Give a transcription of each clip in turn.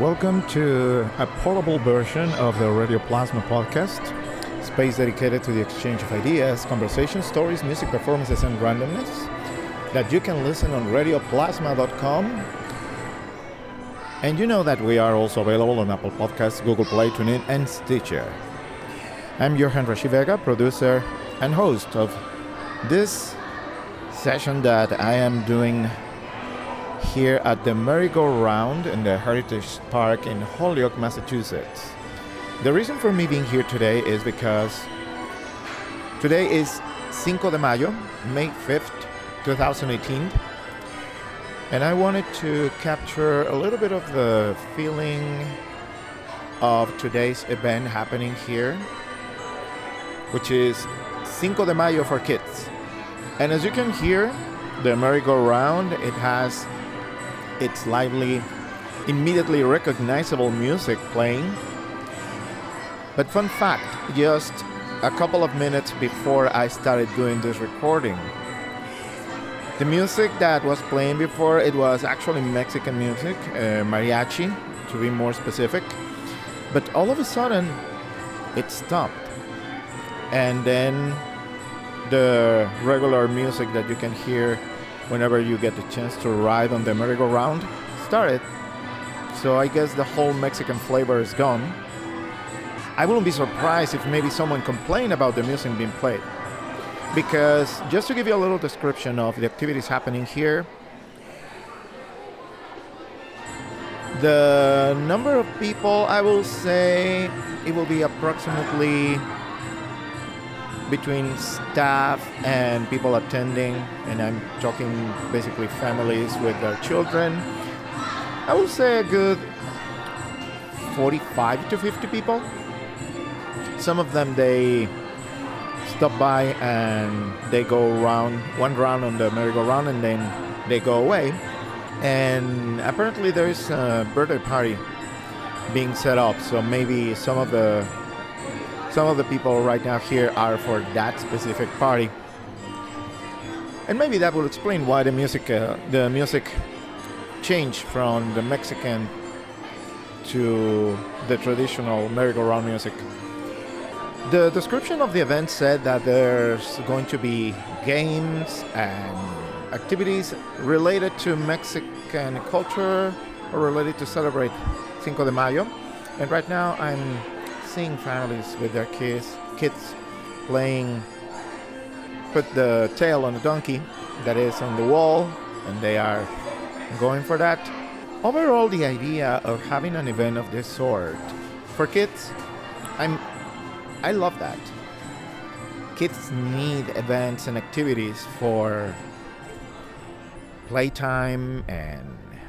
Welcome to a portable version of the Radio Plasma podcast, space dedicated to the exchange of ideas, conversations, stories, music performances, and randomness that you can listen on radioplasma.com. And you know that we are also available on Apple Podcasts, Google Play, TuneIn, and Stitcher. I'm Johan Rashi Vega, producer and host of this session that I am doing here at the merry-go-round in the Heritage Park in Holyoke, Massachusetts. The reason for me being here today is because today is Cinco de Mayo, May 5th, 2018, and I wanted to capture a little bit of the feeling of today's event happening here, which is Cinco de Mayo for kids. And as you can hear, the merry-go-round, it has its lively, immediately recognizable music playing. But fun fact, just a couple of minutes before I started doing this recording, the music that was playing before it was actually Mexican music, uh, mariachi, to be more specific. But all of a sudden, it stopped, and then the regular music that you can hear whenever you get the chance to ride on the merry-go-round start it. So I guess the whole Mexican flavor is gone. I wouldn't be surprised if maybe someone complained about the music being played. Because just to give you a little description of the activities happening here, the number of people, I will say it will be approximately between staff and people attending, and I'm talking basically families with their children. I would say a good 45 to 50 people. Some of them they stop by and they go around one round on the merry-go-round and then they go away. And apparently there is a birthday party being set up, so maybe some of the some of the people right now here are for that specific party. And maybe that will explain why the music uh, the music changed from the Mexican to the traditional merry-go-round music. The description of the event said that there's going to be games and activities related to Mexican culture or related to celebrate Cinco de Mayo. And right now I'm seeing families with their kids, kids playing, put the tail on the donkey that is on the wall, and they are going for that. Overall, the idea of having an event of this sort for kids, I'm, I love that. Kids need events and activities for playtime and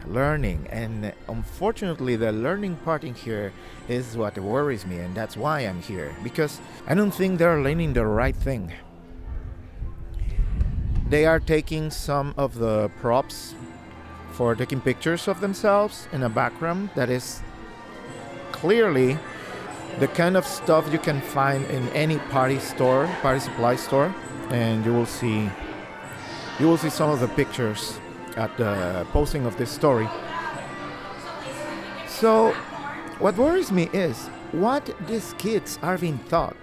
learning. And unfortunately the learning part in here is what worries me and that's why i'm here. Because i don't think they're learning the right thing. They are taking some of the props for taking pictures of themselves in a background that is clearly the kind of stuff you can find in any party store party supply store and you will see you will see some of the pictures at the posting of this story. So, what worries me is what these kids are being taught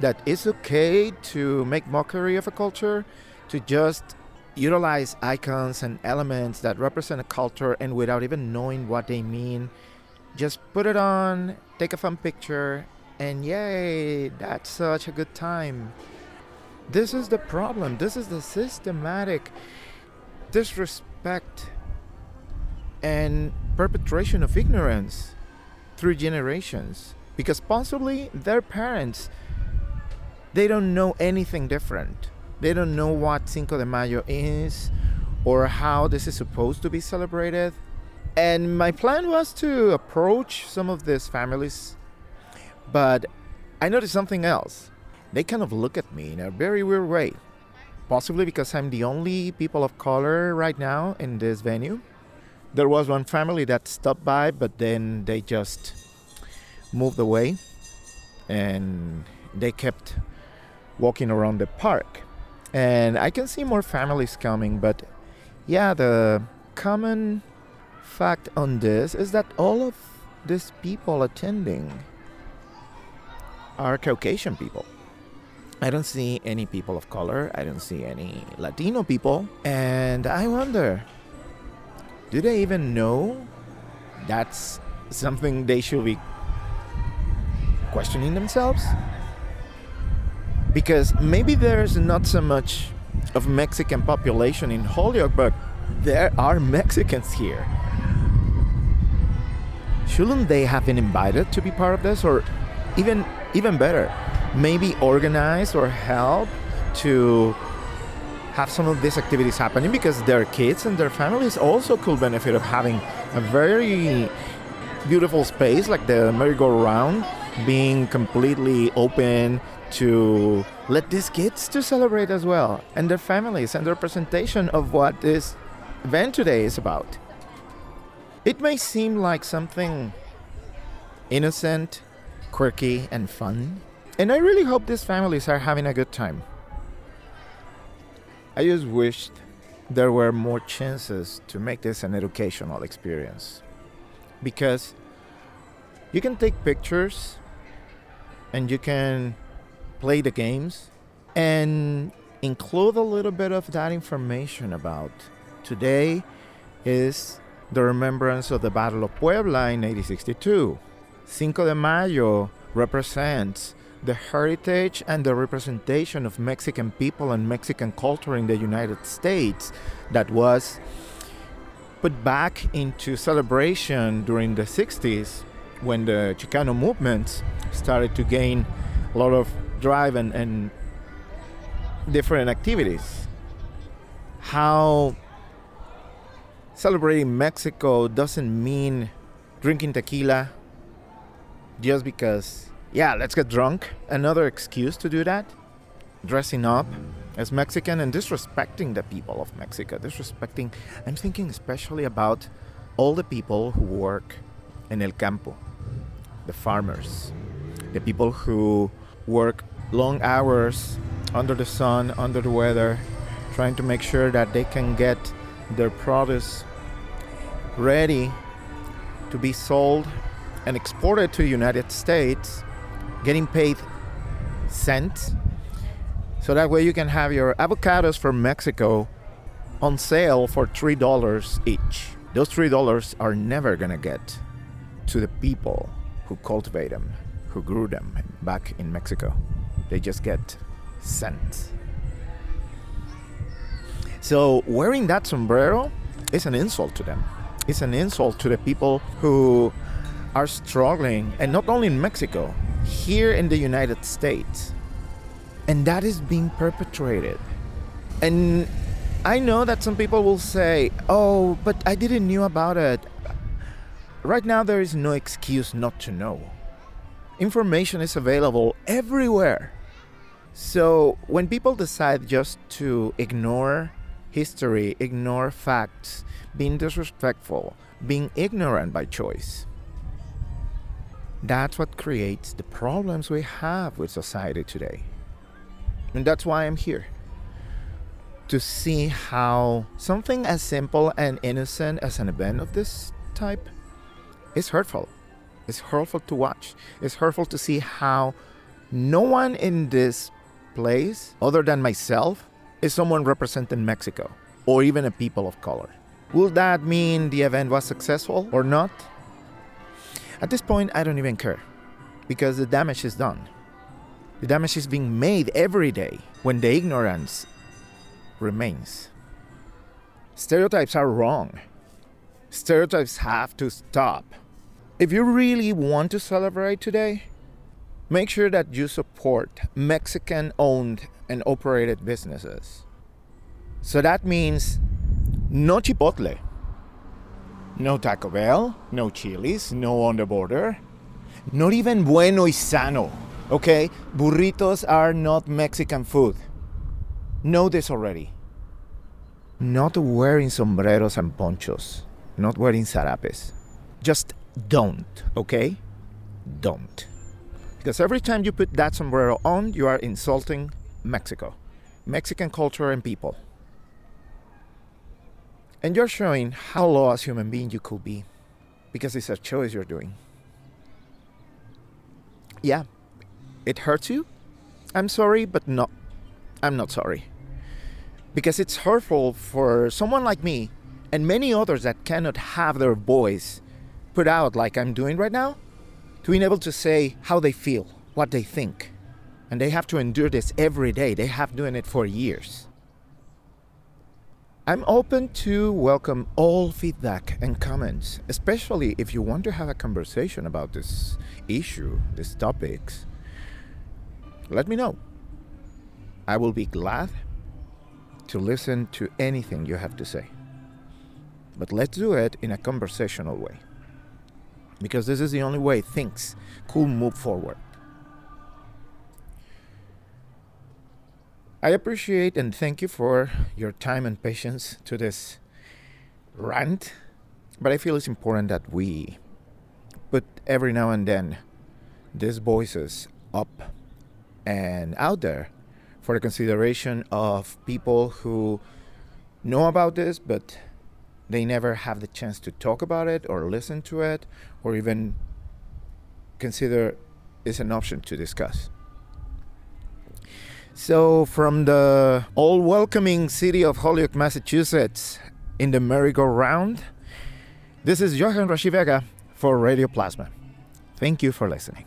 that it's okay to make mockery of a culture, to just utilize icons and elements that represent a culture and without even knowing what they mean, just put it on, take a fun picture, and yay, that's such a good time. This is the problem. This is the systematic disrespect and perpetration of ignorance through generations because possibly their parents they don't know anything different. They don't know what cinco de mayo is or how this is supposed to be celebrated. And my plan was to approach some of these families but i noticed something else. They kind of look at me in a very weird way possibly because I'm the only people of color right now in this venue. There was one family that stopped by, but then they just moved away and they kept walking around the park. And I can see more families coming, but yeah, the common fact on this is that all of these people attending are Caucasian people. I don't see any people of color. I don't see any Latino people. And I wonder do they even know that's something they should be questioning themselves? Because maybe there's not so much of Mexican population in Holyoke, but there are Mexicans here. Shouldn't they have been invited to be part of this, or even even better, maybe organize or help to have some of these activities happening because their kids and their families also could benefit of having a very beautiful space like the merry-go-round being completely open to let these kids to celebrate as well and their families and their presentation of what this event today is about. It may seem like something innocent quirky and fun and i really hope these families are having a good time I just wished there were more chances to make this an educational experience. Because you can take pictures and you can play the games and include a little bit of that information about today is the remembrance of the Battle of Puebla in 1862. Cinco de Mayo represents the heritage and the representation of Mexican people and Mexican culture in the United States that was put back into celebration during the 60s when the Chicano movement started to gain a lot of drive and, and different activities. How celebrating Mexico doesn't mean drinking tequila just because yeah, let's get drunk. Another excuse to do that. Dressing up as Mexican and disrespecting the people of Mexico. Disrespecting, I'm thinking especially about all the people who work in El Campo, the farmers, the people who work long hours under the sun, under the weather, trying to make sure that they can get their produce ready to be sold and exported to the United States getting paid cents. So that way you can have your avocados from Mexico on sale for $3 each. Those $3 are never going to get to the people who cultivate them, who grew them back in Mexico. They just get cents. So wearing that sombrero is an insult to them. It's an insult to the people who are struggling, and not only in Mexico, here in the United States. And that is being perpetrated. And I know that some people will say, oh, but I didn't know about it. Right now, there is no excuse not to know. Information is available everywhere. So when people decide just to ignore history, ignore facts, being disrespectful, being ignorant by choice, that's what creates the problems we have with society today. And that's why I'm here. To see how something as simple and innocent as an event of this type is hurtful. It's hurtful to watch. It's hurtful to see how no one in this place, other than myself, is someone representing Mexico or even a people of color. Will that mean the event was successful or not? At this point, I don't even care because the damage is done. The damage is being made every day when the ignorance remains. Stereotypes are wrong. Stereotypes have to stop. If you really want to celebrate today, make sure that you support Mexican owned and operated businesses. So that means no chipotle no Taco Bell, no Chili's, no on the border. Not even bueno y sano. Okay? Burritos are not Mexican food. Know this already. Not wearing sombreros and ponchos. Not wearing sarapes. Just don't, okay? Don't. Because every time you put that sombrero on, you are insulting Mexico, Mexican culture and people. And you're showing how low as human being you could be because it's a choice you're doing. Yeah, it hurts you. I'm sorry, but no, I'm not sorry. Because it's hurtful for someone like me and many others that cannot have their voice put out like I'm doing right now to be able to say how they feel, what they think. And they have to endure this every day. They have doing it for years. I'm open to welcome all feedback and comments, especially if you want to have a conversation about this issue, these topics. Let me know. I will be glad to listen to anything you have to say. But let's do it in a conversational way. Because this is the only way things could move forward. I appreciate and thank you for your time and patience to this rant, but I feel it's important that we put every now and then these voices up and out there for the consideration of people who know about this but they never have the chance to talk about it or listen to it or even consider it's an option to discuss. So, from the all welcoming city of Holyoke, Massachusetts, in the merry-go-round, this is Johan Rashi Vega for Radio Plasma. Thank you for listening.